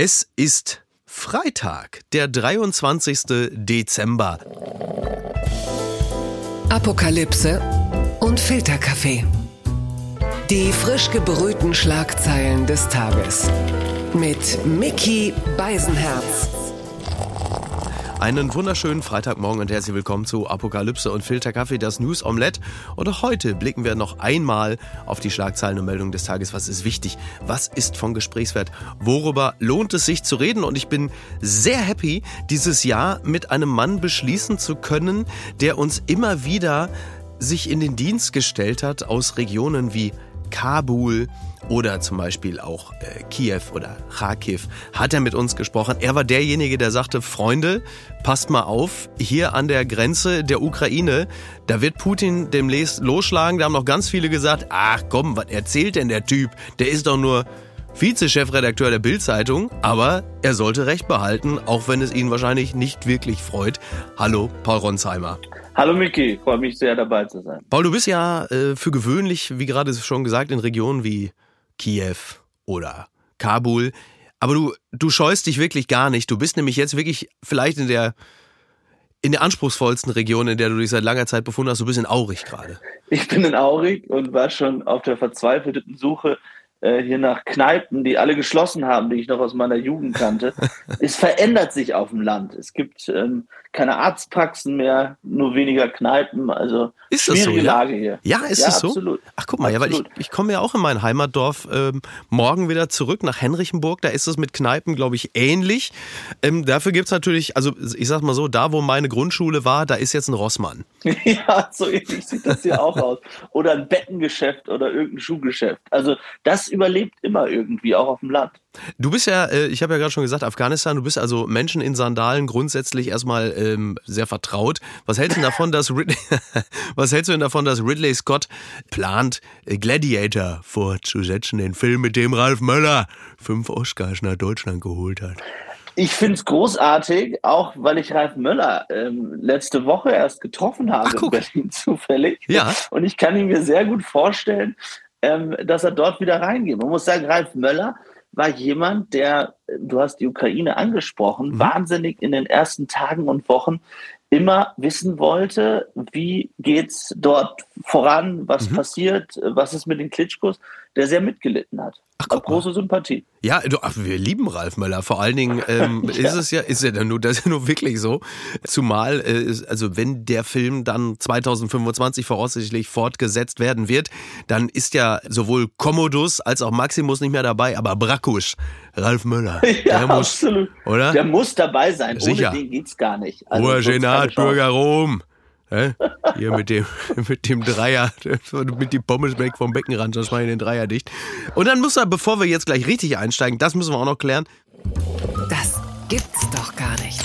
Es ist Freitag, der 23. Dezember. Apokalypse und Filterkaffee. Die frisch gebrühten Schlagzeilen des Tages. Mit Mickey Beisenherz. Einen wunderschönen Freitagmorgen und herzlich willkommen zu Apokalypse und Filterkaffee, das News Omelette. Und auch heute blicken wir noch einmal auf die Schlagzeilen und Meldungen des Tages. Was ist wichtig? Was ist von Gesprächswert? Worüber lohnt es sich zu reden? Und ich bin sehr happy, dieses Jahr mit einem Mann beschließen zu können, der uns immer wieder sich in den Dienst gestellt hat aus Regionen wie Kabul, oder zum Beispiel auch äh, Kiew oder Kharkiv, hat er mit uns gesprochen. Er war derjenige, der sagte, Freunde, passt mal auf, hier an der Grenze der Ukraine, da wird Putin demnächst losschlagen. Da haben noch ganz viele gesagt, ach komm, was erzählt denn der Typ? Der ist doch nur Vize-Chefredakteur der Bild-Zeitung, aber er sollte Recht behalten, auch wenn es ihn wahrscheinlich nicht wirklich freut. Hallo, Paul Ronsheimer. Hallo Miki, freue mich sehr dabei zu sein. Paul, du bist ja äh, für gewöhnlich, wie gerade schon gesagt, in Regionen wie Kiew oder Kabul. Aber du, du scheust dich wirklich gar nicht. Du bist nämlich jetzt wirklich vielleicht in der, in der anspruchsvollsten Region, in der du dich seit langer Zeit befunden hast. Du bist in Aurich gerade. Ich bin in Aurich und war schon auf der verzweifelten Suche äh, hier nach Kneipen, die alle geschlossen haben, die ich noch aus meiner Jugend kannte. es verändert sich auf dem Land. Es gibt ähm, keine Arztpraxen mehr, nur weniger Kneipen. Also ist schwierige so, ja? Lage hier. Ja, ist ja, es so? Absolut. Ach, guck mal, ja, weil ich, ich komme ja auch in mein Heimatdorf ähm, morgen wieder zurück nach Henrichenburg. Da ist es mit Kneipen, glaube ich, ähnlich. Ähm, dafür gibt es natürlich, also ich sag mal so, da wo meine Grundschule war, da ist jetzt ein Rossmann. ja, so ähnlich sieht das hier auch aus. Oder ein Bettengeschäft oder irgendein Schuhgeschäft. Also das überlebt immer irgendwie, auch auf dem Land. Du bist ja, äh, ich habe ja gerade schon gesagt, Afghanistan, du bist also Menschen in Sandalen grundsätzlich erstmal ähm, sehr vertraut. Was hältst du davon, dass Ridley, was hältst du denn davon, dass Ridley Scott plant, äh, Gladiator vorzusetzen, den Film, mit dem Ralf Möller fünf Oscars nach Deutschland geholt hat? Ich finde es großartig, auch weil ich Ralf Möller ähm, letzte Woche erst getroffen habe Ach, in Berlin zufällig. Ja. Und ich kann ihn mir sehr gut vorstellen, ähm, dass er dort wieder reingeht. Man muss sagen, Ralf Möller war jemand, der, du hast die Ukraine angesprochen, mhm. wahnsinnig in den ersten Tagen und Wochen immer wissen wollte, wie geht's dort voran, was mhm. passiert, was ist mit den Klitschkos, der sehr mitgelitten hat. Ach, große Sympathie. Ja, du, ach, wir lieben Ralf Möller. Vor allen Dingen ähm, ja. ist es ja, ist ja nur, das ist ja nur wirklich so. Zumal, äh, also wenn der Film dann 2025 voraussichtlich fortgesetzt werden wird, dann ist ja sowohl Commodus als auch Maximus nicht mehr dabei, aber Brakusch, Ralf Möller. Ja, der muss, absolut. Oder? Der muss dabei sein. Sicher. Ohne den geht's gar nicht. Also, Hoher Senat, Bürger Rom. Hä? Hier mit dem, mit dem Dreier, mit die Pommes weg vom Beckenrand, sonst mache ich den Dreier dicht. Und dann muss er, bevor wir jetzt gleich richtig einsteigen, das müssen wir auch noch klären. Das gibt's doch gar nicht.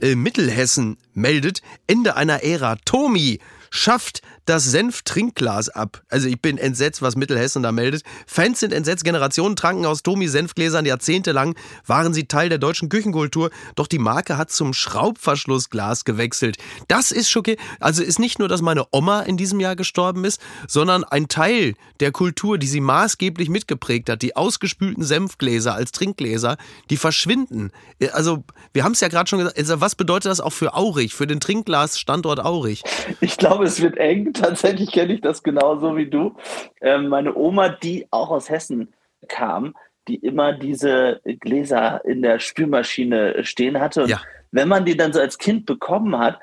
Äh, Mittelhessen meldet Ende einer Ära. Tomi schafft das Senf-Trinkglas ab. Also ich bin entsetzt, was Mittelhessen da meldet. Fans sind entsetzt. Generationen tranken aus Tomi Senfgläsern. Jahrzehntelang waren sie Teil der deutschen Küchenkultur. Doch die Marke hat zum Schraubverschlussglas gewechselt. Das ist schockierend. Also ist nicht nur, dass meine Oma in diesem Jahr gestorben ist, sondern ein Teil der Kultur, die sie maßgeblich mitgeprägt hat. Die ausgespülten Senfgläser als Trinkgläser, die verschwinden. Also wir haben es ja gerade schon gesagt. Also was bedeutet das auch für Aurich, für den Trinkglasstandort Aurich? Ich glaube, es wird eng tatsächlich kenne ich das genauso wie du. Ähm, meine Oma, die auch aus Hessen kam, die immer diese Gläser in der Spülmaschine stehen hatte. Und ja. wenn man die dann so als Kind bekommen hat,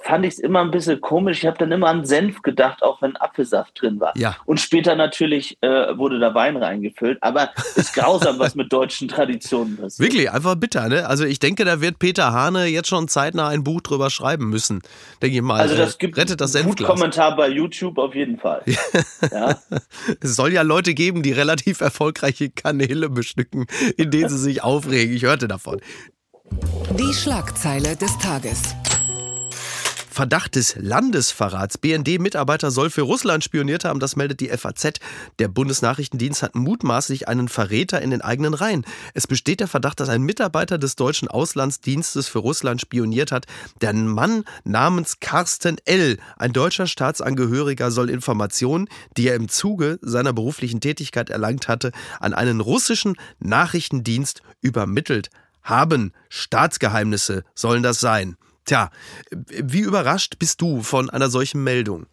fand ich es immer ein bisschen komisch. Ich habe dann immer an Senf gedacht, auch wenn Apfelsaft drin war. Ja. Und später natürlich äh, wurde da Wein reingefüllt. Aber ist grausam, was mit deutschen Traditionen passiert. Wirklich, einfach bitter, ne? Also ich denke, da wird Peter Hane jetzt schon zeitnah ein Buch drüber schreiben müssen. Denke ich mal. Also das gibt rettet das einen Kommentar bei YouTube auf jeden Fall. ja. Es soll ja Leute geben, die relativ erfolgreiche Kanäle bestücken, in denen sie sich aufregen. Ich hörte davon. Die Schlagzeile des Tages. Verdacht des Landesverrats. BND-Mitarbeiter soll für Russland spioniert haben, das meldet die FAZ. Der Bundesnachrichtendienst hat mutmaßlich einen Verräter in den eigenen Reihen. Es besteht der Verdacht, dass ein Mitarbeiter des deutschen Auslandsdienstes für Russland spioniert hat. Der Mann namens Carsten L., ein deutscher Staatsangehöriger, soll Informationen, die er im Zuge seiner beruflichen Tätigkeit erlangt hatte, an einen russischen Nachrichtendienst übermittelt haben. Staatsgeheimnisse sollen das sein. Tja, wie überrascht bist du von einer solchen Meldung?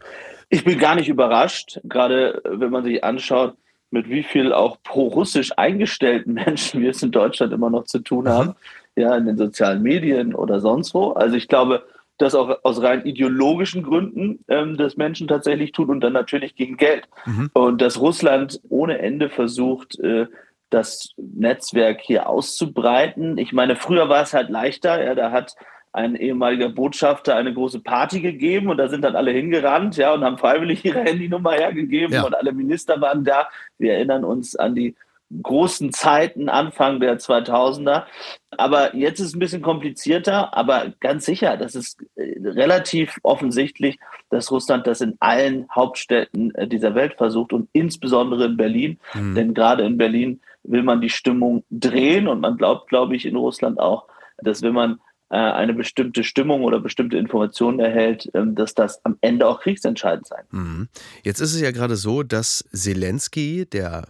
Ich bin gar nicht überrascht, gerade wenn man sich anschaut, mit wie viel auch pro-russisch eingestellten Menschen wir es in Deutschland immer noch zu tun haben, mhm. ja, in den sozialen Medien oder sonst wo. Also ich glaube, dass auch aus rein ideologischen Gründen ähm, das Menschen tatsächlich tun und dann natürlich gegen Geld. Mhm. Und dass Russland ohne Ende versucht, äh, das Netzwerk hier auszubreiten. Ich meine, früher war es halt leichter, ja, da hat ein ehemaliger Botschafter eine große Party gegeben und da sind dann alle hingerannt, ja, und haben freiwillig ihre Handynummer hergegeben ja. und alle Minister waren da. Wir erinnern uns an die großen Zeiten Anfang der 2000er. Aber jetzt ist es ein bisschen komplizierter, aber ganz sicher, das ist äh, relativ offensichtlich, dass Russland das in allen Hauptstädten äh, dieser Welt versucht und insbesondere in Berlin. Mhm. Denn gerade in Berlin will man die Stimmung drehen und man glaubt, glaube ich, in Russland auch, dass wenn man eine bestimmte Stimmung oder bestimmte Informationen erhält, ähm, dass das am Ende auch kriegsentscheidend sein. Mhm. Jetzt ist es ja gerade so, dass Zelensky, der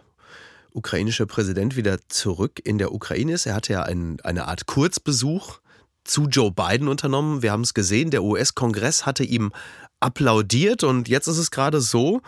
ukrainische Präsident, wieder zurück in der Ukraine ist. Er hatte ja ein, eine Art Kurzbesuch zu Joe Biden unternommen. Wir haben es gesehen, der US-Kongress hatte ihm applaudiert und jetzt ist es gerade so,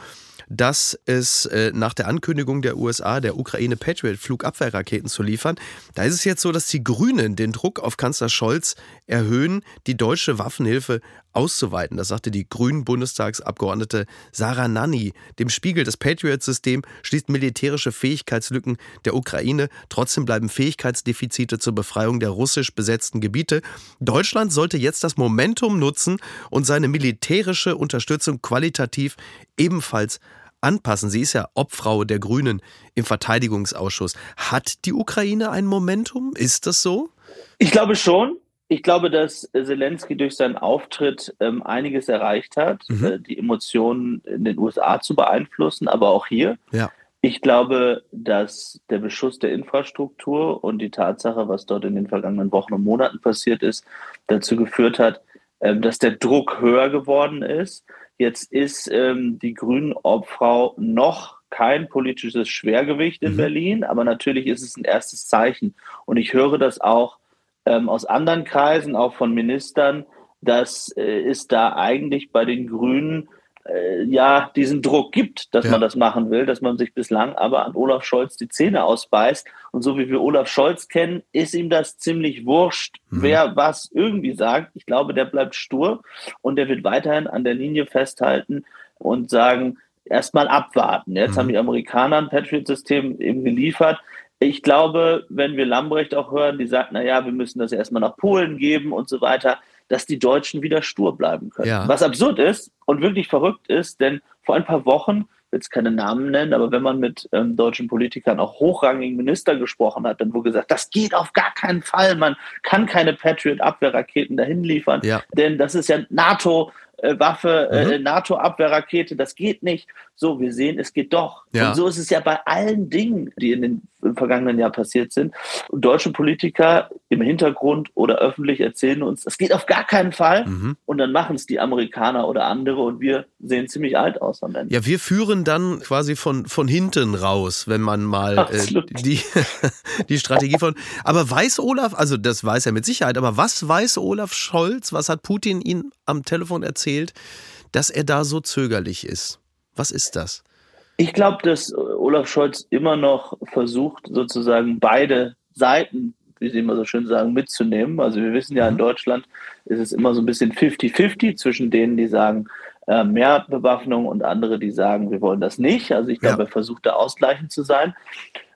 dass es äh, nach der Ankündigung der USA, der Ukraine Patriot Flugabwehrraketen zu liefern, da ist es jetzt so, dass die Grünen den Druck auf Kanzler Scholz erhöhen, die deutsche Waffenhilfe auszuweiten. Das sagte die grünen Bundestagsabgeordnete Sarah Nanni. Dem Spiegel das Patriot-System schließt militärische Fähigkeitslücken der Ukraine. Trotzdem bleiben Fähigkeitsdefizite zur Befreiung der russisch besetzten Gebiete. Deutschland sollte jetzt das Momentum nutzen und seine militärische Unterstützung qualitativ ebenfalls anpassen. Sie ist ja Obfrau der Grünen im Verteidigungsausschuss. Hat die Ukraine ein Momentum? Ist das so? Ich glaube schon. Ich glaube, dass Zelensky durch seinen Auftritt ähm, einiges erreicht hat, mhm. äh, die Emotionen in den USA zu beeinflussen, aber auch hier. Ja. Ich glaube, dass der Beschuss der Infrastruktur und die Tatsache, was dort in den vergangenen Wochen und Monaten passiert ist, dazu geführt hat, ähm, dass der Druck höher geworden ist. Jetzt ist ähm, die Grünen-Obfrau noch kein politisches Schwergewicht in mhm. Berlin, aber natürlich ist es ein erstes Zeichen. Und ich höre das auch ähm, aus anderen Kreisen, auch von Ministern, dass äh, es da eigentlich bei den Grünen äh, ja diesen Druck gibt, dass ja. man das machen will, dass man sich bislang aber an Olaf Scholz die Zähne ausbeißt. Und so wie wir Olaf Scholz kennen, ist ihm das ziemlich wurscht, mhm. wer was irgendwie sagt. Ich glaube, der bleibt stur und der wird weiterhin an der Linie festhalten und sagen, erstmal abwarten. Jetzt mhm. haben die Amerikaner ein Patriot-System eben geliefert. Ich glaube, wenn wir Lambrecht auch hören, die sagt, na ja, wir müssen das erstmal nach Polen geben und so weiter, dass die Deutschen wieder stur bleiben können. Ja. Was absurd ist und wirklich verrückt ist, denn vor ein paar Wochen, ich will jetzt keine Namen nennen, aber wenn man mit ähm, deutschen Politikern, auch hochrangigen Ministern gesprochen hat, dann wurde gesagt, das geht auf gar keinen Fall, man kann keine Patriot-Abwehrraketen dahin liefern, ja. denn das ist ja NATO, äh, Waffe, äh, mhm. NATO-Abwehrrakete, das geht nicht. So, wir sehen, es geht doch. Ja. Und so ist es ja bei allen Dingen, die in den im vergangenen Jahr passiert sind. Und deutsche Politiker im Hintergrund oder öffentlich erzählen uns, das geht auf gar keinen Fall. Mhm. Und dann machen es die Amerikaner oder andere und wir sehen ziemlich alt aus am Ende. Ja, wir führen dann quasi von, von hinten raus, wenn man mal äh, die, die Strategie von. Aber weiß Olaf, also das weiß er mit Sicherheit, aber was weiß Olaf Scholz, was hat Putin ihm am Telefon erzählt, dass er da so zögerlich ist? Was ist das? Ich glaube, dass Olaf Scholz immer noch versucht, sozusagen beide Seiten, wie Sie immer so schön sagen, mitzunehmen. Also wir wissen ja, in mhm. Deutschland ist es immer so ein bisschen 50-50 zwischen denen, die sagen, äh, mehr Bewaffnung und andere, die sagen, wir wollen das nicht. Also ich glaube, ja. er versucht da ausgleichend zu sein.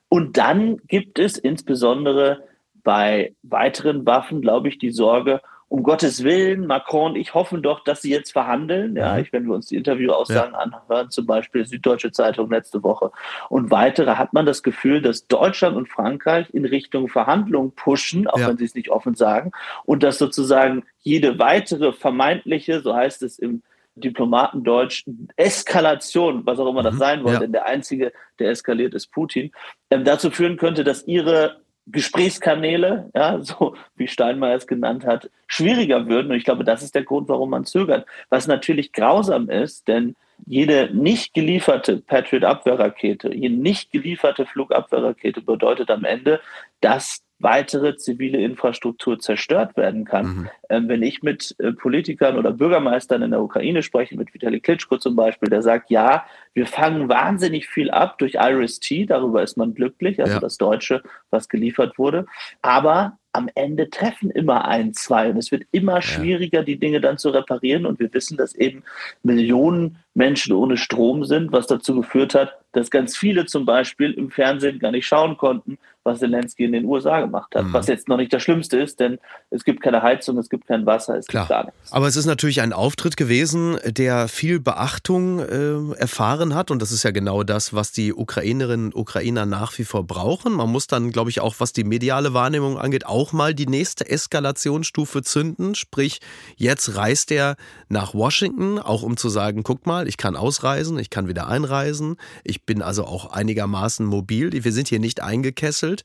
Und dann gibt es insbesondere bei weiteren Waffen, glaube ich, die Sorge, um Gottes Willen, Macron und ich hoffen doch, dass sie jetzt verhandeln. Ja, mhm. ich, wenn wir uns die Interviewaussagen ja. anhören, zum Beispiel Süddeutsche Zeitung letzte Woche und weitere, hat man das Gefühl, dass Deutschland und Frankreich in Richtung Verhandlungen pushen, auch ja. wenn sie es nicht offen sagen, und dass sozusagen jede weitere vermeintliche, so heißt es im Diplomatendeutsch, Eskalation, was auch immer das mhm. sein soll, ja. denn der Einzige, der eskaliert, ist Putin, ähm, dazu führen könnte, dass ihre Gesprächskanäle, ja, so wie Steinmeier es genannt hat, schwieriger würden. Und ich glaube, das ist der Grund, warum man zögert. Was natürlich grausam ist, denn jede nicht gelieferte Patriot-Abwehrrakete, jede nicht gelieferte Flugabwehrrakete bedeutet am Ende, dass weitere zivile Infrastruktur zerstört werden kann. Mhm. Ähm, wenn ich mit äh, Politikern oder Bürgermeistern in der Ukraine spreche, mit Vitali Klitschko zum Beispiel, der sagt, ja, wir fangen wahnsinnig viel ab durch Iris-T, darüber ist man glücklich, also ja. das Deutsche, was geliefert wurde. Aber am Ende treffen immer ein, zwei und es wird immer schwieriger, die Dinge dann zu reparieren und wir wissen, dass eben Millionen Menschen ohne Strom sind, was dazu geführt hat, dass ganz viele zum Beispiel im Fernsehen gar nicht schauen konnten, was Zelensky in den USA gemacht hat. Mhm. Was jetzt noch nicht das Schlimmste ist, denn es gibt keine Heizung, es gibt kein Wasser, es Klar. gibt gar nichts. Aber es ist natürlich ein Auftritt gewesen, der viel Beachtung äh, erfahren hat. Und das ist ja genau das, was die Ukrainerinnen und Ukrainer nach wie vor brauchen. Man muss dann, glaube ich, auch was die mediale Wahrnehmung angeht, auch mal die nächste Eskalationsstufe zünden. Sprich, jetzt reist er nach Washington, auch um zu sagen, guck mal, ich kann ausreisen, ich kann wieder einreisen. Ich bin also auch einigermaßen mobil. Wir sind hier nicht eingekesselt.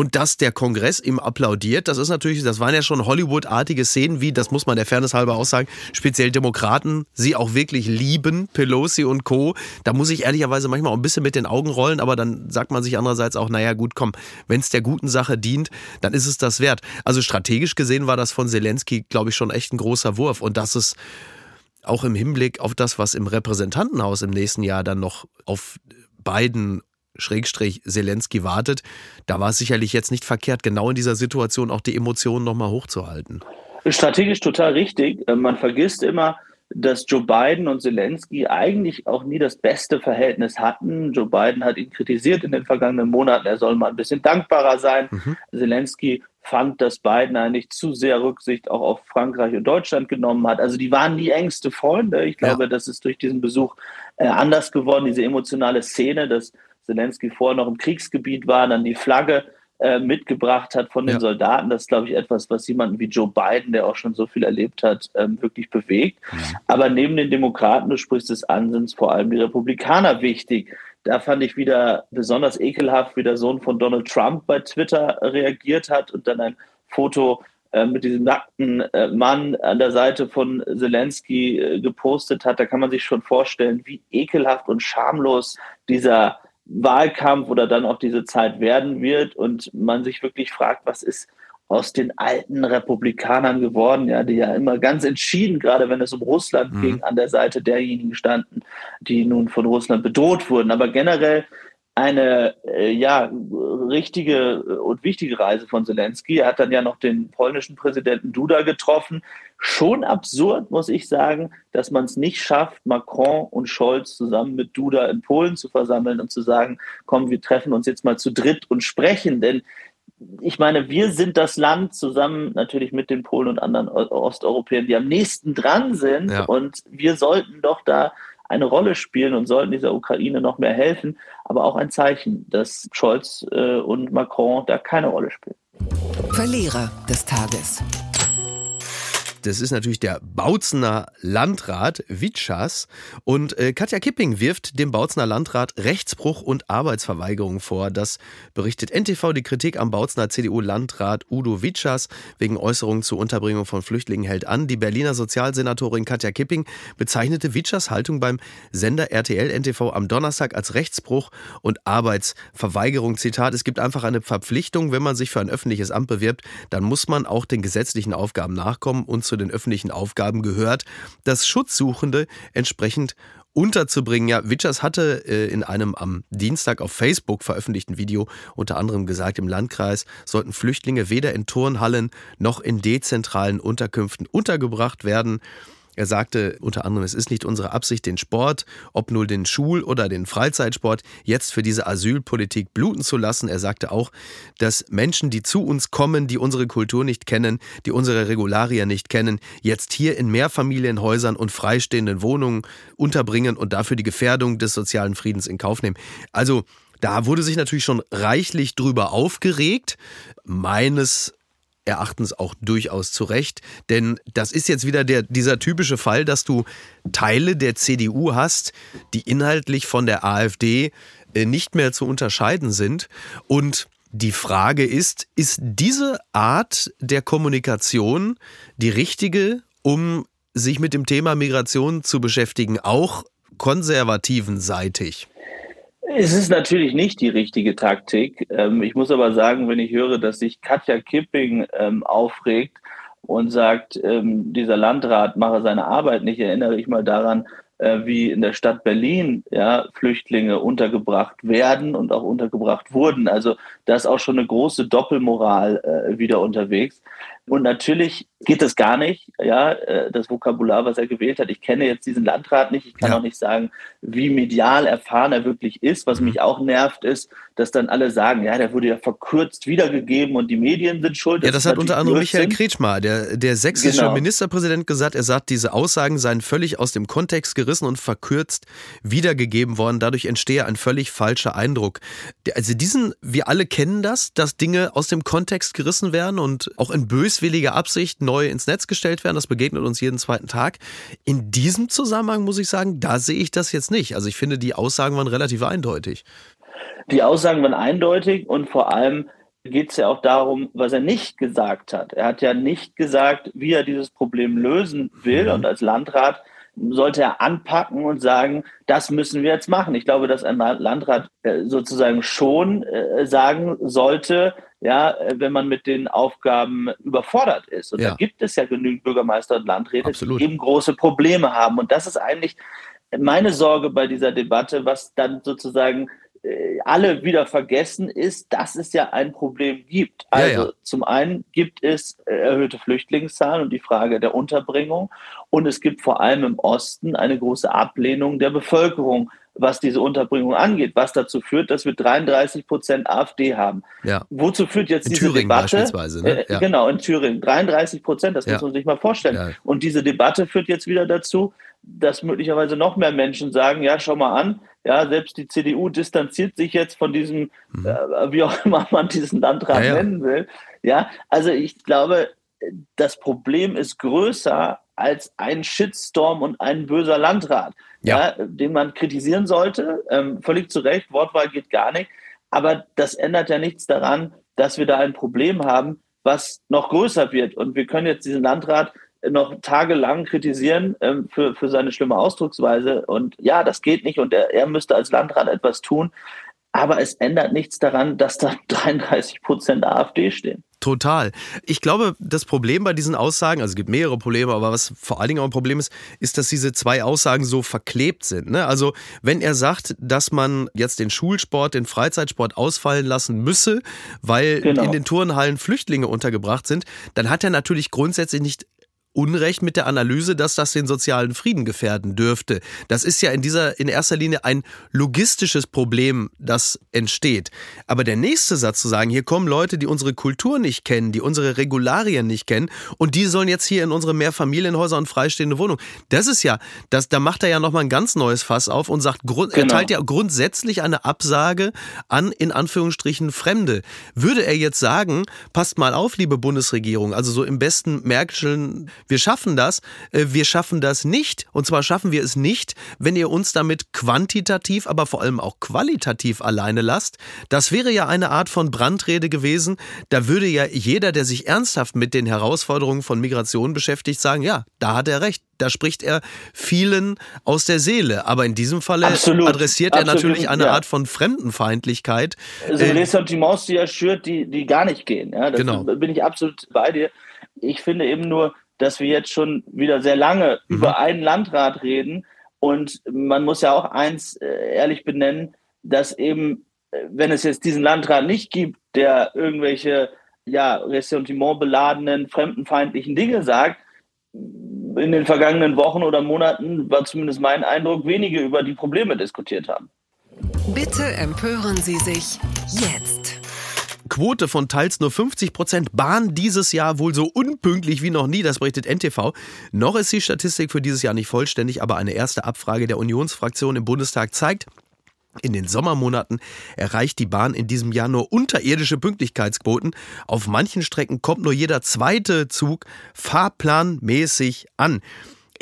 Und dass der Kongress ihm applaudiert, das ist natürlich, das waren ja schon Hollywood-artige Szenen, wie, das muss man der Fairness halber auch sagen, speziell Demokraten sie auch wirklich lieben, Pelosi und Co. Da muss ich ehrlicherweise manchmal auch ein bisschen mit den Augen rollen, aber dann sagt man sich andererseits auch, naja, gut, komm, wenn es der guten Sache dient, dann ist es das wert. Also strategisch gesehen war das von Zelensky, glaube ich, schon echt ein großer Wurf. Und das ist auch im Hinblick auf das, was im Repräsentantenhaus im nächsten Jahr dann noch auf beiden Schrägstrich Zelensky wartet, da war es sicherlich jetzt nicht verkehrt, genau in dieser Situation auch die Emotionen nochmal hochzuhalten. Strategisch total richtig. Äh, man vergisst immer, dass Joe Biden und Zelensky eigentlich auch nie das beste Verhältnis hatten. Joe Biden hat ihn kritisiert in den vergangenen Monaten, er soll mal ein bisschen dankbarer sein. Mhm. Zelensky fand, dass Biden eigentlich zu sehr Rücksicht auch auf Frankreich und Deutschland genommen hat. Also die waren nie engste Freunde. Ich glaube, ja. das ist durch diesen Besuch äh, anders geworden, diese emotionale Szene, dass Zelensky vorher noch im Kriegsgebiet war, dann die Flagge äh, mitgebracht hat von den ja. Soldaten. Das ist, glaube ich, etwas, was jemanden wie Joe Biden, der auch schon so viel erlebt hat, ähm, wirklich bewegt. Ja. Aber neben den Demokraten, du sprichst es an, sind es vor allem die Republikaner wichtig. Da fand ich wieder besonders ekelhaft, wie der Sohn von Donald Trump bei Twitter reagiert hat und dann ein Foto äh, mit diesem nackten äh, Mann an der Seite von Zelensky äh, gepostet hat. Da kann man sich schon vorstellen, wie ekelhaft und schamlos dieser Wahlkampf oder dann auch diese Zeit werden wird und man sich wirklich fragt, was ist aus den alten Republikanern geworden, ja, die ja immer ganz entschieden, gerade wenn es um Russland mhm. ging, an der Seite derjenigen standen, die nun von Russland bedroht wurden. Aber generell eine äh, ja richtige und wichtige Reise von Zelensky. Er hat dann ja noch den polnischen Präsidenten Duda getroffen. Schon absurd, muss ich sagen, dass man es nicht schafft, Macron und Scholz zusammen mit Duda in Polen zu versammeln und zu sagen, komm, wir treffen uns jetzt mal zu dritt und sprechen. Denn ich meine, wir sind das Land zusammen natürlich mit den Polen und anderen Osteuropäern, die am nächsten dran sind. Ja. Und wir sollten doch da eine Rolle spielen und sollten dieser Ukraine noch mehr helfen. Aber auch ein Zeichen, dass Scholz äh, und Macron da keine Rolle spielen. Verlierer des Tages. Das ist natürlich der Bautzener Landrat Witschas. Und äh, Katja Kipping wirft dem Bautzener Landrat Rechtsbruch und Arbeitsverweigerung vor. Das berichtet NTV. Die Kritik am Bautzener CDU-Landrat Udo Witschas wegen Äußerungen zur Unterbringung von Flüchtlingen hält an. Die Berliner Sozialsenatorin Katja Kipping bezeichnete Witschas Haltung beim Sender RTL NTV am Donnerstag als Rechtsbruch und Arbeitsverweigerung. Zitat, es gibt einfach eine Verpflichtung, wenn man sich für ein öffentliches Amt bewirbt, dann muss man auch den gesetzlichen Aufgaben nachkommen und zu den öffentlichen Aufgaben gehört, das Schutzsuchende entsprechend unterzubringen. Ja, Witschers hatte äh, in einem am Dienstag auf Facebook veröffentlichten Video unter anderem gesagt, im Landkreis sollten Flüchtlinge weder in Turnhallen noch in dezentralen Unterkünften untergebracht werden. Er sagte unter anderem, es ist nicht unsere Absicht, den Sport, ob nur den Schul- oder den Freizeitsport, jetzt für diese Asylpolitik bluten zu lassen. Er sagte auch, dass Menschen, die zu uns kommen, die unsere Kultur nicht kennen, die unsere Regularien nicht kennen, jetzt hier in Mehrfamilienhäusern und freistehenden Wohnungen unterbringen und dafür die Gefährdung des sozialen Friedens in Kauf nehmen. Also da wurde sich natürlich schon reichlich drüber aufgeregt. Meines Erachtens auch durchaus zu Recht. Denn das ist jetzt wieder der, dieser typische Fall, dass du Teile der CDU hast, die inhaltlich von der AfD äh, nicht mehr zu unterscheiden sind. Und die Frage ist, ist diese Art der Kommunikation die richtige, um sich mit dem Thema Migration zu beschäftigen, auch konservativen seitig? Es ist natürlich nicht die richtige Taktik. Ähm, ich muss aber sagen, wenn ich höre, dass sich Katja Kipping ähm, aufregt und sagt, ähm, dieser Landrat mache seine Arbeit nicht, erinnere ich mal daran, äh, wie in der Stadt Berlin ja, Flüchtlinge untergebracht werden und auch untergebracht wurden. Also da ist auch schon eine große Doppelmoral äh, wieder unterwegs. Und natürlich geht das gar nicht, ja, äh, das Vokabular, was er gewählt hat. Ich kenne jetzt diesen Landrat nicht. Ich kann ja. auch nicht sagen, wie medial erfahren er wirklich ist. Was mhm. mich auch nervt, ist, dass dann alle sagen, ja, der wurde ja verkürzt wiedergegeben und die Medien sind schuld. Das ja, das hat unter anderem Michael Kretschmer, der, der sächsische genau. Ministerpräsident, gesagt. Er sagt, diese Aussagen seien völlig aus dem Kontext gerissen und verkürzt wiedergegeben worden. Dadurch entstehe ein völlig falscher Eindruck. Also diesen, wir alle kennen das, dass Dinge aus dem Kontext gerissen werden und auch in bös böswillige Absicht neu ins Netz gestellt werden. Das begegnet uns jeden zweiten Tag. In diesem Zusammenhang muss ich sagen, da sehe ich das jetzt nicht. Also ich finde, die Aussagen waren relativ eindeutig. Die Aussagen waren eindeutig und vor allem geht es ja auch darum, was er nicht gesagt hat. Er hat ja nicht gesagt, wie er dieses Problem lösen will. Mhm. Und als Landrat sollte er anpacken und sagen, das müssen wir jetzt machen. Ich glaube, dass ein Landrat äh, sozusagen schon äh, sagen sollte, ja, äh, wenn man mit den Aufgaben überfordert ist. Und ja. da gibt es ja genügend Bürgermeister und Landräte, Absolut. die eben große Probleme haben. Und das ist eigentlich meine Sorge bei dieser Debatte, was dann sozusagen alle wieder vergessen ist, dass es ja ein Problem gibt. Also ja, ja. zum einen gibt es äh, erhöhte Flüchtlingszahlen und die Frage der Unterbringung und es gibt vor allem im Osten eine große Ablehnung der Bevölkerung was diese Unterbringung angeht, was dazu führt, dass wir 33 Prozent AfD haben. Ja. Wozu führt jetzt in diese Thüringen Debatte? Beispielsweise, ne? ja. Genau, in Thüringen. 33 Prozent, das muss man sich mal vorstellen. Und diese Debatte führt jetzt wieder dazu, dass möglicherweise noch mehr Menschen sagen, ja, schau mal an, ja, selbst die CDU distanziert sich jetzt von diesem, mhm. äh, wie auch immer man diesen Landrat nennen will. Ja, also ich glaube, das Problem ist größer als ein Shitstorm und ein böser Landrat, ja. ja den man kritisieren sollte. Ähm, völlig zu Recht, Wortwahl geht gar nicht. Aber das ändert ja nichts daran, dass wir da ein Problem haben, was noch größer wird. Und wir können jetzt diesen Landrat noch tagelang kritisieren ähm, für, für seine schlimme Ausdrucksweise. Und ja, das geht nicht. Und er, er müsste als Landrat etwas tun. Aber es ändert nichts daran, dass da 33 Prozent AfD stehen. Total. Ich glaube, das Problem bei diesen Aussagen, also es gibt mehrere Probleme, aber was vor allen Dingen auch ein Problem ist, ist, dass diese zwei Aussagen so verklebt sind. Ne? Also wenn er sagt, dass man jetzt den Schulsport, den Freizeitsport ausfallen lassen müsse, weil genau. in den Turnhallen Flüchtlinge untergebracht sind, dann hat er natürlich grundsätzlich nicht Unrecht mit der Analyse, dass das den sozialen Frieden gefährden dürfte. Das ist ja in dieser, in erster Linie ein logistisches Problem, das entsteht. Aber der nächste Satz zu sagen, hier kommen Leute, die unsere Kultur nicht kennen, die unsere Regularien nicht kennen und die sollen jetzt hier in unsere Mehrfamilienhäuser und freistehende Wohnungen. Das ist ja, das, da macht er ja nochmal ein ganz neues Fass auf und sagt, Grund, genau. er teilt ja grundsätzlich eine Absage an, in Anführungsstrichen, Fremde. Würde er jetzt sagen, passt mal auf, liebe Bundesregierung, also so im besten Märkischen wir schaffen das. Äh, wir schaffen das nicht. Und zwar schaffen wir es nicht, wenn ihr uns damit quantitativ, aber vor allem auch qualitativ alleine lasst. Das wäre ja eine Art von Brandrede gewesen. Da würde ja jeder, der sich ernsthaft mit den Herausforderungen von Migration beschäftigt, sagen, ja, da hat er recht. Da spricht er vielen aus der Seele. Aber in diesem Falle absolut, adressiert er absolut, natürlich eine ja. Art von Fremdenfeindlichkeit. So äh, Ressentiments, die er schürt, die, die gar nicht gehen. Ja, genau. bin ich absolut bei dir. Ich finde eben nur, dass wir jetzt schon wieder sehr lange mhm. über einen Landrat reden. Und man muss ja auch eins äh, ehrlich benennen, dass eben, äh, wenn es jetzt diesen Landrat nicht gibt, der irgendwelche ja, Ressentiment beladenen, fremdenfeindlichen Dinge sagt, in den vergangenen Wochen oder Monaten, war zumindest mein Eindruck, wenige über die Probleme diskutiert haben. Bitte empören Sie sich jetzt. Quote von teils nur 50 Prozent Bahn dieses Jahr wohl so unpünktlich wie noch nie, das berichtet NTV. Noch ist die Statistik für dieses Jahr nicht vollständig, aber eine erste Abfrage der Unionsfraktion im Bundestag zeigt, in den Sommermonaten erreicht die Bahn in diesem Jahr nur unterirdische Pünktlichkeitsquoten. Auf manchen Strecken kommt nur jeder zweite Zug fahrplanmäßig an.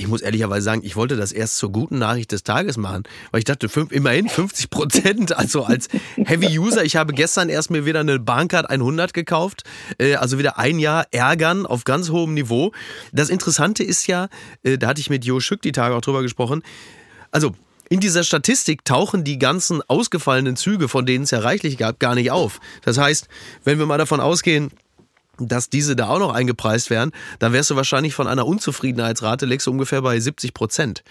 Ich muss ehrlicherweise sagen, ich wollte das erst zur guten Nachricht des Tages machen, weil ich dachte, fünf, immerhin 50 Prozent, also als Heavy-User. Ich habe gestern erst mir wieder eine Bahncard 100 gekauft, äh, also wieder ein Jahr ärgern auf ganz hohem Niveau. Das Interessante ist ja, äh, da hatte ich mit Jo Schück die Tage auch drüber gesprochen, also in dieser Statistik tauchen die ganzen ausgefallenen Züge, von denen es ja reichlich gab, gar nicht auf. Das heißt, wenn wir mal davon ausgehen, dass diese da auch noch eingepreist wären, dann wärst du wahrscheinlich von einer Unzufriedenheitsrate legst du ungefähr bei 70 Prozent.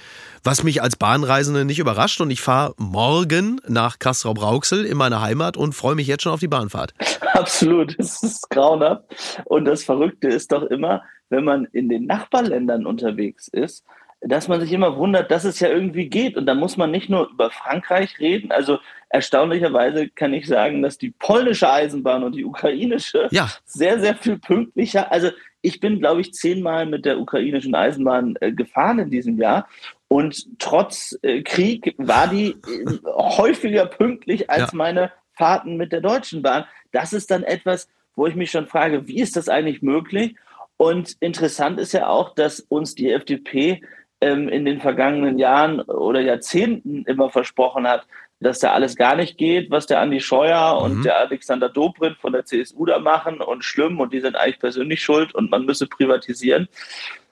Was mich als Bahnreisende nicht überrascht und ich fahre morgen nach Kastrop-Rauxel in meine Heimat und freue mich jetzt schon auf die Bahnfahrt. Absolut, es ist grauenhaft. Und das Verrückte ist doch immer, wenn man in den Nachbarländern unterwegs ist, dass man sich immer wundert, dass es ja irgendwie geht. Und da muss man nicht nur über Frankreich reden. Also erstaunlicherweise kann ich sagen, dass die polnische Eisenbahn und die ukrainische ja. sehr, sehr viel pünktlicher. Also ich bin, glaube ich, zehnmal mit der ukrainischen Eisenbahn äh, gefahren in diesem Jahr. Und trotz äh, Krieg war die äh, häufiger pünktlich als ja. meine Fahrten mit der Deutschen Bahn. Das ist dann etwas, wo ich mich schon frage, wie ist das eigentlich möglich? Und interessant ist ja auch, dass uns die FDP ähm, in den vergangenen Jahren oder Jahrzehnten immer versprochen hat, dass da alles gar nicht geht, was der Andi Scheuer mhm. und der Alexander Dobrindt von der CSU da machen und schlimm und die sind eigentlich persönlich schuld und man müsse privatisieren.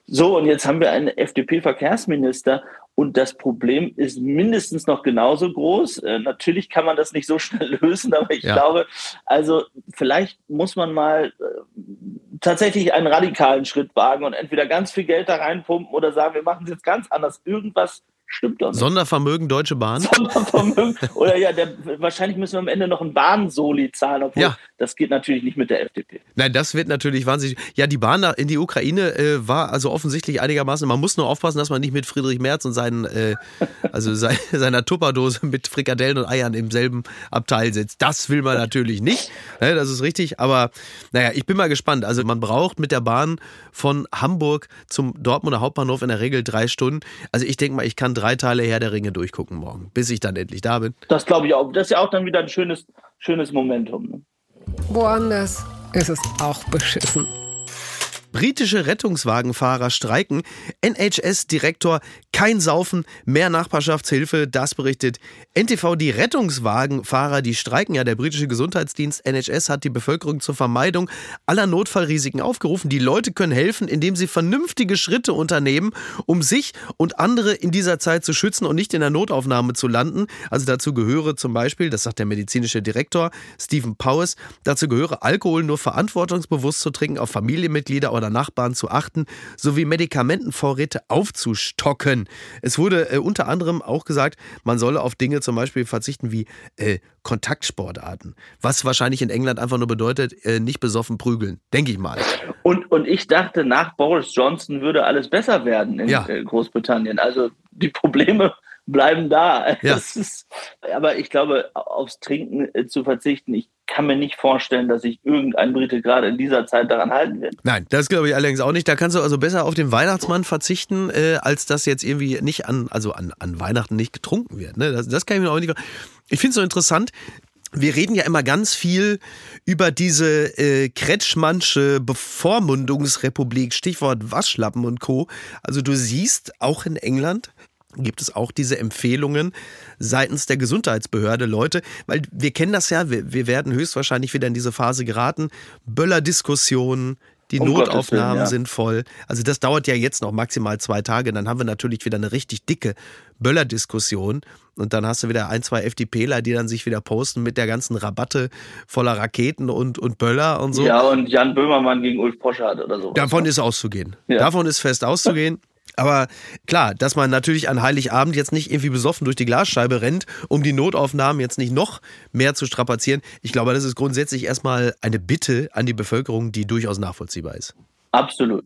So, und jetzt haben wir einen FDP-Verkehrsminister und das Problem ist mindestens noch genauso groß. Äh, natürlich kann man das nicht so schnell lösen, aber ich ja. glaube, also vielleicht muss man mal äh, tatsächlich einen radikalen Schritt wagen und entweder ganz viel Geld da reinpumpen oder sagen, wir machen es jetzt ganz anders. Irgendwas Stimmt doch nicht. Sondervermögen Deutsche Bahn? Sondervermögen. Oder ja, der, wahrscheinlich müssen wir am Ende noch einen Bahnsoli zahlen, obwohl ja. das geht natürlich nicht mit der FDP. Nein, das wird natürlich wahnsinnig. Ja, die Bahn in die Ukraine äh, war also offensichtlich einigermaßen. Man muss nur aufpassen, dass man nicht mit Friedrich Merz und seinen, äh, also sein, seiner Tupperdose mit Frikadellen und Eiern im selben Abteil sitzt. Das will man natürlich nicht. Ne, das ist richtig. Aber naja, ich bin mal gespannt. Also man braucht mit der Bahn von Hamburg zum Dortmunder Hauptbahnhof in der Regel drei Stunden. Also ich denke mal, ich kann drei Teile Herr der Ringe durchgucken morgen, bis ich dann endlich da bin. Das glaube ich auch. Das ist ja auch dann wieder ein schönes, schönes Momentum. Ne? Woanders ist es auch beschissen. Britische Rettungswagenfahrer streiken. NHS-Direktor kein Saufen, mehr Nachbarschaftshilfe, das berichtet NTV. Die Rettungswagenfahrer, die streiken ja. Der britische Gesundheitsdienst NHS hat die Bevölkerung zur Vermeidung aller Notfallrisiken aufgerufen. Die Leute können helfen, indem sie vernünftige Schritte unternehmen, um sich und andere in dieser Zeit zu schützen und nicht in der Notaufnahme zu landen. Also dazu gehöre zum Beispiel, das sagt der medizinische Direktor Stephen Powers, dazu gehöre Alkohol nur verantwortungsbewusst zu trinken, auf Familienmitglieder oder Nachbarn zu achten, sowie Medikamentenvorräte aufzustocken. Es wurde äh, unter anderem auch gesagt, man solle auf Dinge zum Beispiel verzichten wie äh, Kontaktsportarten, was wahrscheinlich in England einfach nur bedeutet, äh, nicht besoffen prügeln, denke ich mal. Und, und ich dachte, nach Boris Johnson würde alles besser werden in ja. Äh, Großbritannien. Also die Probleme bleiben da. Ja. Ist, aber ich glaube, aufs Trinken äh, zu verzichten, ich kann mir nicht vorstellen, dass sich irgendein Brite gerade in dieser Zeit daran halten wird. Nein, das glaube ich allerdings auch nicht. Da kannst du also besser auf den Weihnachtsmann verzichten, äh, als dass jetzt irgendwie nicht an, also an, an Weihnachten nicht getrunken wird. Ne? Das, das kann ich mir auch nicht. Ich finde es so interessant. Wir reden ja immer ganz viel über diese äh, Kretschmannsche Bevormundungsrepublik, Stichwort Waschlappen und Co. Also du siehst auch in England, gibt es auch diese Empfehlungen seitens der Gesundheitsbehörde, Leute, weil wir kennen das ja, wir, wir werden höchstwahrscheinlich wieder in diese Phase geraten, Böller-Diskussionen, die um Notaufnahmen Willen, ja. sind voll. Also das dauert ja jetzt noch maximal zwei Tage. Dann haben wir natürlich wieder eine richtig dicke Böller-Diskussion. Und dann hast du wieder ein, zwei FDPler, die dann sich wieder posten mit der ganzen Rabatte voller Raketen und, und Böller und so. Ja, und Jan Böhmermann gegen Ulf Poschardt oder so. Davon ist auszugehen. Ja. Davon ist fest auszugehen. Aber klar, dass man natürlich an Heiligabend jetzt nicht irgendwie besoffen durch die Glasscheibe rennt, um die Notaufnahmen jetzt nicht noch mehr zu strapazieren. Ich glaube, das ist grundsätzlich erstmal eine Bitte an die Bevölkerung, die durchaus nachvollziehbar ist. Absolut.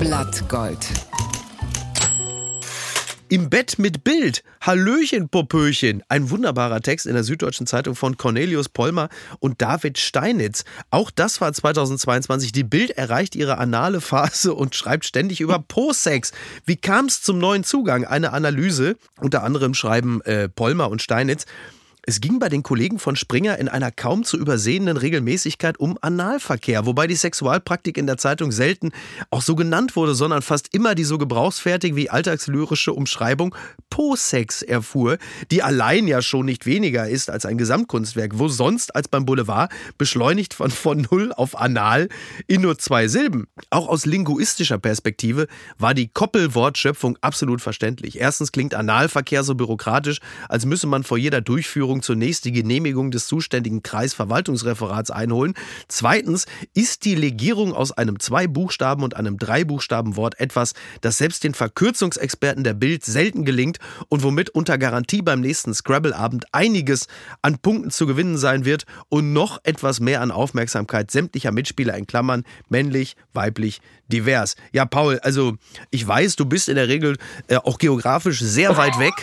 Blattgold. Im Bett mit Bild. Hallöchen, Popöchen. Ein wunderbarer Text in der Süddeutschen Zeitung von Cornelius Polmer und David Steinitz. Auch das war 2022. Die Bild erreicht ihre anale Phase und schreibt ständig über Po-Sex. Wie kam es zum neuen Zugang? Eine Analyse. Unter anderem schreiben äh, Polmer und Steinitz. Es ging bei den Kollegen von Springer in einer kaum zu übersehenden Regelmäßigkeit um Analverkehr, wobei die Sexualpraktik in der Zeitung selten auch so genannt wurde, sondern fast immer die so gebrauchsfertig wie alltagslyrische Umschreibung Po-Sex erfuhr, die allein ja schon nicht weniger ist als ein Gesamtkunstwerk, wo sonst als beim Boulevard beschleunigt von, von Null auf Anal in nur zwei Silben. Auch aus linguistischer Perspektive war die Koppelwortschöpfung absolut verständlich. Erstens klingt Analverkehr so bürokratisch, als müsse man vor jeder Durchführung Durchführung zunächst die Genehmigung des zuständigen Kreisverwaltungsreferats einholen. Zweitens ist die Legierung aus einem Zwei-Buchstaben- und einem Drei-Buchstaben-Wort etwas, das selbst den Verkürzungsexperten der Bild selten gelingt und womit unter Garantie beim nächsten Scrabble-Abend einiges an Punkten zu gewinnen sein wird und noch etwas mehr an Aufmerksamkeit sämtlicher Mitspieler in Klammern männlich, weiblich, divers. Ja, Paul, also ich weiß, du bist in der Regel äh, auch geografisch sehr weit weg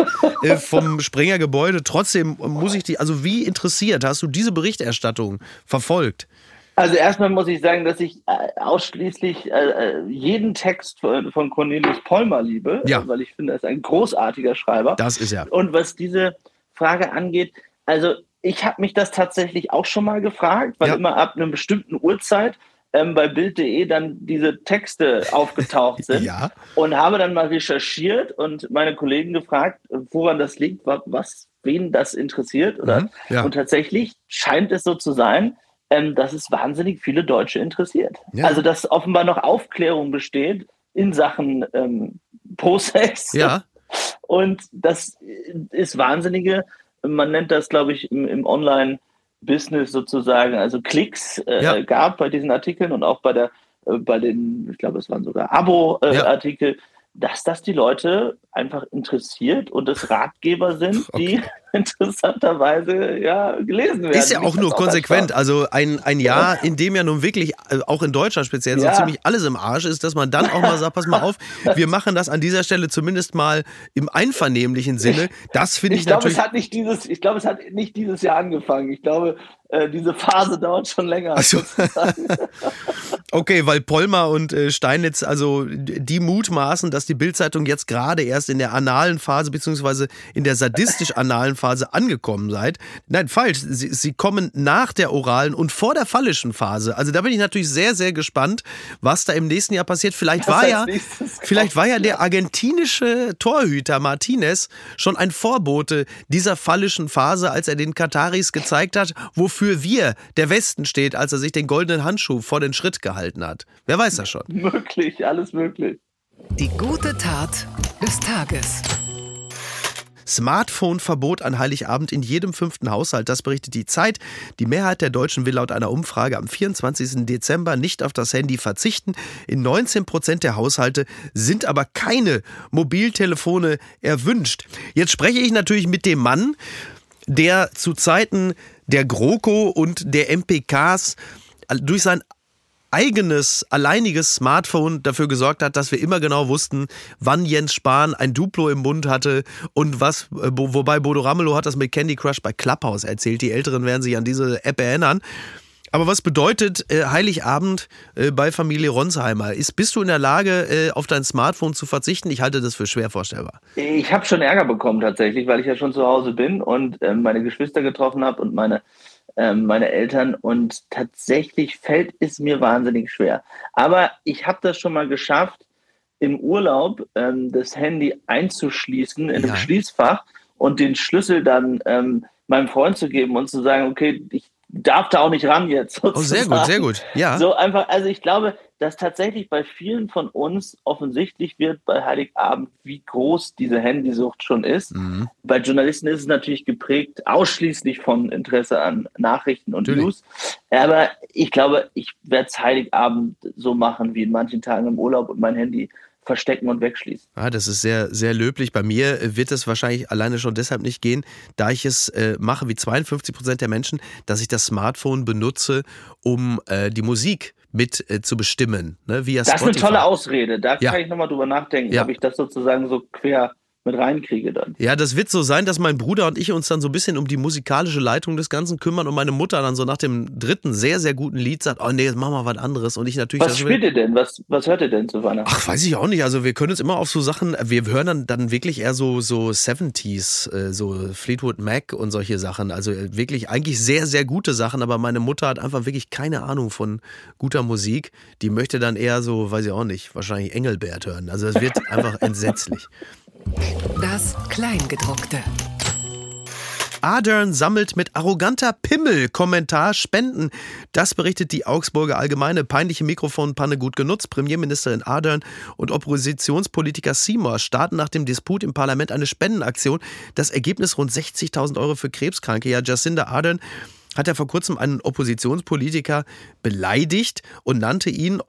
äh, vom Springer-Gebäude. Trotzdem muss ich dich, also wie interessiert hast du diese Berichterstattung verfolgt? Also erstmal muss ich sagen, dass ich äh, ausschließlich äh, äh, jeden Text von Cornelius Polmer liebe, ja. weil ich finde, er ist ein großartiger Schreiber. Das ist er. Und was diese Frage angeht, also ich habe mich das tatsächlich auch schon mal gefragt, weil ja. immer ab einer bestimmten Uhrzeit ähm, bei Bild.de dann diese Texte aufgetaucht sind ja. und habe dann mal recherchiert und meine Kollegen gefragt, woran das liegt, was, wen das interessiert. Oder? Mhm, ja. Und tatsächlich scheint es so zu sein, ähm, dass es wahnsinnig viele Deutsche interessiert. Ja. Also dass offenbar noch Aufklärung besteht in Sachen ähm, Pro-Sex. Ja. Und das ist wahnsinnige, man nennt das, glaube ich, im, im Online- Business sozusagen, also Klicks äh, ja. gab bei diesen Artikeln und auch bei der, äh, bei den, ich glaube, es waren sogar Abo-Artikel. Äh, dass das die Leute einfach interessiert und es Ratgeber sind, die interessanterweise ja gelesen werden. Ist ja auch nur konsequent. Also ein, ein Jahr, ja. in dem ja nun wirklich, äh, auch in Deutschland speziell, ja. so ziemlich alles im Arsch ist, dass man dann auch mal sagt, pass mal auf, wir machen das an dieser Stelle zumindest mal im einvernehmlichen Sinne. Das finde ich, ich glaub, natürlich. Es hat nicht dieses, ich glaube, es hat nicht dieses Jahr angefangen. Ich glaube, äh, diese Phase dauert schon länger. Also, okay, weil Polmer und äh, Steinitz, also die mutmaßen, dass die Bildzeitung jetzt gerade erst in der analen Phase beziehungsweise in der sadistisch-analen Phase angekommen seid. Nein, falsch. Sie, sie kommen nach der oralen und vor der phallischen Phase. Also da bin ich natürlich sehr, sehr gespannt, was da im nächsten Jahr passiert. Vielleicht war ja, vielleicht war ja der argentinische Torhüter Martinez schon ein Vorbote dieser phallischen Phase, als er den Kataris gezeigt hat, wofür wofür wir, der Westen, steht, als er sich den goldenen Handschuh vor den Schritt gehalten hat. Wer weiß das schon? Möglich, alles möglich. Die gute Tat des Tages. Smartphone-Verbot an Heiligabend in jedem fünften Haushalt. Das berichtet die Zeit. Die Mehrheit der Deutschen will laut einer Umfrage am 24. Dezember nicht auf das Handy verzichten. In 19 Prozent der Haushalte sind aber keine Mobiltelefone erwünscht. Jetzt spreche ich natürlich mit dem Mann, der zu Zeiten der GroKo und der MPKs durch sein eigenes, alleiniges Smartphone dafür gesorgt hat, dass wir immer genau wussten, wann Jens Spahn ein Duplo im Mund hatte und was, äh, wobei Bodo Ramelow hat das mit Candy Crush bei Clubhouse erzählt. Die Älteren werden sich an diese App erinnern. Aber was bedeutet äh, Heiligabend äh, bei Familie Ronsheimer? Ist, bist du in der Lage, äh, auf dein Smartphone zu verzichten? Ich halte das für schwer vorstellbar. Ich habe schon Ärger bekommen tatsächlich, weil ich ja schon zu Hause bin und ähm, meine Geschwister getroffen habe und meine, meine Eltern. Und tatsächlich fällt es mir wahnsinnig schwer. Aber ich habe das schon mal geschafft, im Urlaub ähm, das Handy einzuschließen in ja. einem Schließfach und den Schlüssel dann ähm, meinem Freund zu geben und zu sagen, okay, ich darf da auch nicht ran jetzt. Sozusagen. Oh, sehr gut, sehr gut. Ja. So einfach, also ich glaube, dass tatsächlich bei vielen von uns offensichtlich wird bei Heiligabend, wie groß diese Handysucht schon ist. Mhm. Bei Journalisten ist es natürlich geprägt ausschließlich von Interesse an Nachrichten und natürlich. News. Aber ich glaube, ich werde es Heiligabend so machen wie in manchen Tagen im Urlaub und mein Handy verstecken und wegschließen. Ah, das ist sehr, sehr löblich. Bei mir wird es wahrscheinlich alleine schon deshalb nicht gehen, da ich es äh, mache wie 52 Prozent der Menschen, dass ich das Smartphone benutze, um äh, die Musik mit äh, zu bestimmen. Ne, via das Spotify. ist eine tolle Ausrede. Da ja. kann ich nochmal drüber nachdenken, ja. ob ich das sozusagen so quer mit reinkriege dann. Ja, das wird so sein, dass mein Bruder und ich uns dann so ein bisschen um die musikalische Leitung des Ganzen kümmern und meine Mutter dann so nach dem dritten sehr, sehr guten Lied sagt, oh nee, jetzt machen wir was anderes. Und ich natürlich. Was spielt ihr denn? Was, was hört ihr denn zu Weihnachten? Ach, weiß ich auch nicht. Also wir können uns immer auf so Sachen, wir hören dann, dann wirklich eher so, so 70s, äh, so Fleetwood Mac und solche Sachen. Also äh, wirklich eigentlich sehr, sehr gute Sachen, aber meine Mutter hat einfach wirklich keine Ahnung von guter Musik. Die möchte dann eher so, weiß ich auch nicht, wahrscheinlich Engelbert hören. Also es wird einfach entsetzlich. Das Kleingedruckte. Adern sammelt mit arroganter Pimmel-Kommentar Spenden. Das berichtet die Augsburger Allgemeine. Peinliche Mikrofonpanne gut genutzt. Premierministerin Adern und Oppositionspolitiker Seymour starten nach dem Disput im Parlament eine Spendenaktion. Das Ergebnis rund 60.000 Euro für Krebskranke. Ja, Jacinda Ardern hat ja vor kurzem einen Oppositionspolitiker beleidigt und nannte ihn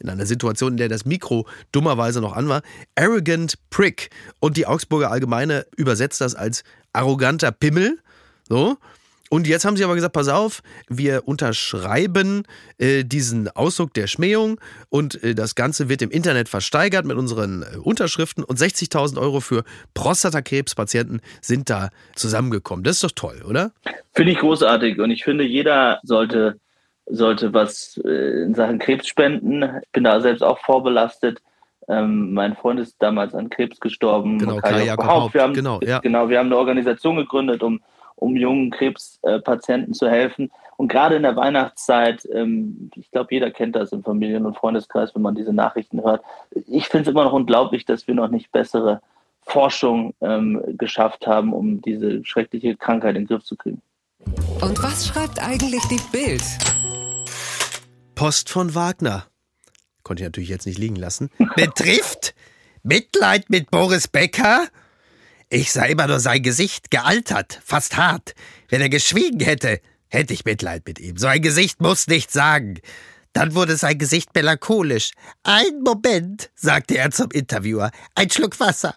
in einer Situation, in der das Mikro dummerweise noch an war, arrogant prick. Und die Augsburger Allgemeine übersetzt das als arroganter Pimmel. So. Und jetzt haben sie aber gesagt, pass auf, wir unterschreiben äh, diesen Ausdruck der Schmähung und äh, das Ganze wird im Internet versteigert mit unseren äh, Unterschriften und 60.000 Euro für Prostatakrebspatienten sind da zusammengekommen. Das ist doch toll, oder? Finde ich großartig und ich finde, jeder sollte sollte was äh, in Sachen Krebs spenden. Ich bin da selbst auch vorbelastet. Ähm, mein Freund ist damals an Krebs gestorben. Genau, Kai Haupt. Haupt. Wir haben, genau, ja. genau, wir haben eine Organisation gegründet, um, um jungen Krebspatienten zu helfen. Und gerade in der Weihnachtszeit, ähm, ich glaube, jeder kennt das im Familien- und Freundeskreis, wenn man diese Nachrichten hört. Ich finde es immer noch unglaublich, dass wir noch nicht bessere Forschung ähm, geschafft haben, um diese schreckliche Krankheit in den Griff zu kriegen. Und was schreibt eigentlich die Bild? Post von Wagner. Konnte ich natürlich jetzt nicht liegen lassen. Betrifft Mitleid mit Boris Becker? Ich sah immer nur sein Gesicht, gealtert, fast hart. Wenn er geschwiegen hätte, hätte ich Mitleid mit ihm. So ein Gesicht muss nichts sagen. Dann wurde sein Gesicht melancholisch. Ein Moment, sagte er zum Interviewer. Ein Schluck Wasser.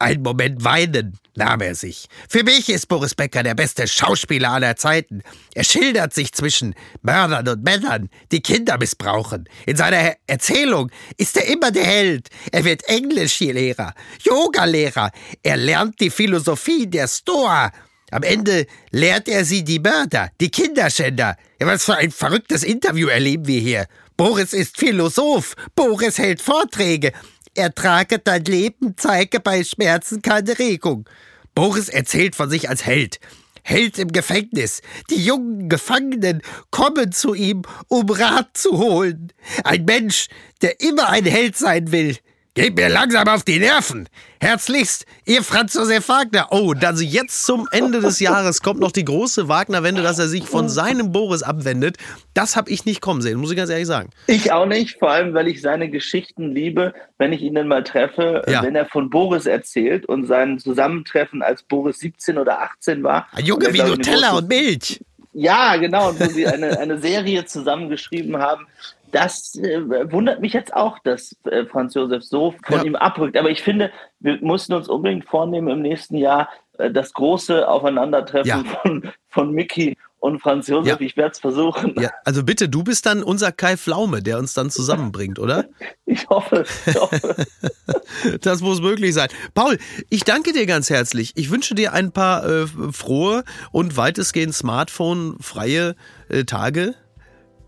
Ein Moment weinen nahm er sich. Für mich ist Boris Becker der beste Schauspieler aller Zeiten. Er schildert sich zwischen Mördern und Männern, die Kinder missbrauchen. In seiner Erzählung ist er immer der Held. Er wird Englischlehrer, Yogalehrer. Er lernt die Philosophie der Stoa. Am Ende lehrt er sie die Mörder, die Kinderschänder. Ja, was für ein verrücktes Interview erleben wir hier. Boris ist Philosoph. Boris hält Vorträge. Er trage dein Leben, zeige bei Schmerzen keine Regung. Boris erzählt von sich als Held. Held im Gefängnis. Die jungen Gefangenen kommen zu ihm, um Rat zu holen. Ein Mensch, der immer ein Held sein will. Geht mir langsam auf die Nerven. Herzlichst, Ihr Franz Josef Wagner. Oh, also jetzt zum Ende des Jahres kommt noch die große Wagner-Wende, dass er sich von seinem Boris abwendet. Das habe ich nicht kommen sehen, muss ich ganz ehrlich sagen. Ich auch nicht, vor allem, weil ich seine Geschichten liebe, wenn ich ihn dann mal treffe, Ja. wenn er von Boris erzählt und sein Zusammentreffen, als Boris 17 oder 18 war. Ein Junge Und wie Nutella und Milch. Ja, genau, und wo sie eine, eine Serie zusammengeschrieben haben. Das äh, wundert mich jetzt auch, dass äh, Franz Josef so von Ja. ihm abrückt. Aber ich finde, wir mussten uns unbedingt vornehmen, im nächsten Jahr äh, das große Aufeinandertreffen Ja. von, von Mickey und Franz Josef. Ja. Ich werde es versuchen. Ja, also bitte, du bist dann unser Kai Pflaume, der uns dann zusammenbringt, oder? Ich hoffe, ich hoffe. Das muss möglich sein. Paul, ich danke dir ganz herzlich. Ich wünsche dir ein paar äh, frohe und weitestgehend smartphone-freie äh, Tage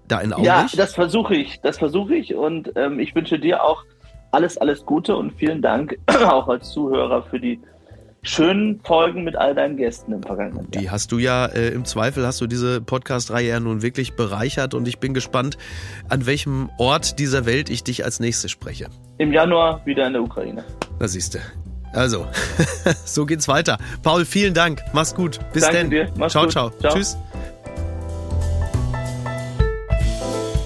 da in Aurich. Ja, das versuche ich. Das versuche ich. Und ähm, ich wünsche dir auch alles, alles Gute und vielen Dank auch als Zuhörer für die schönen Folgen mit all deinen Gästen im vergangenen Jahr. Die hast du ja äh, im Zweifel, hast du diese Podcast-Reihe ja nun wirklich bereichert und ich bin gespannt, an welchem Ort dieser Welt ich dich als nächstes spreche. Im Januar wieder in der Ukraine. Da siehst du. Also, so geht's weiter. Paul, vielen Dank. Mach's gut. Bis Danke dann. dir. Mach's ciao, gut. ciao, Ciao. Tschüss.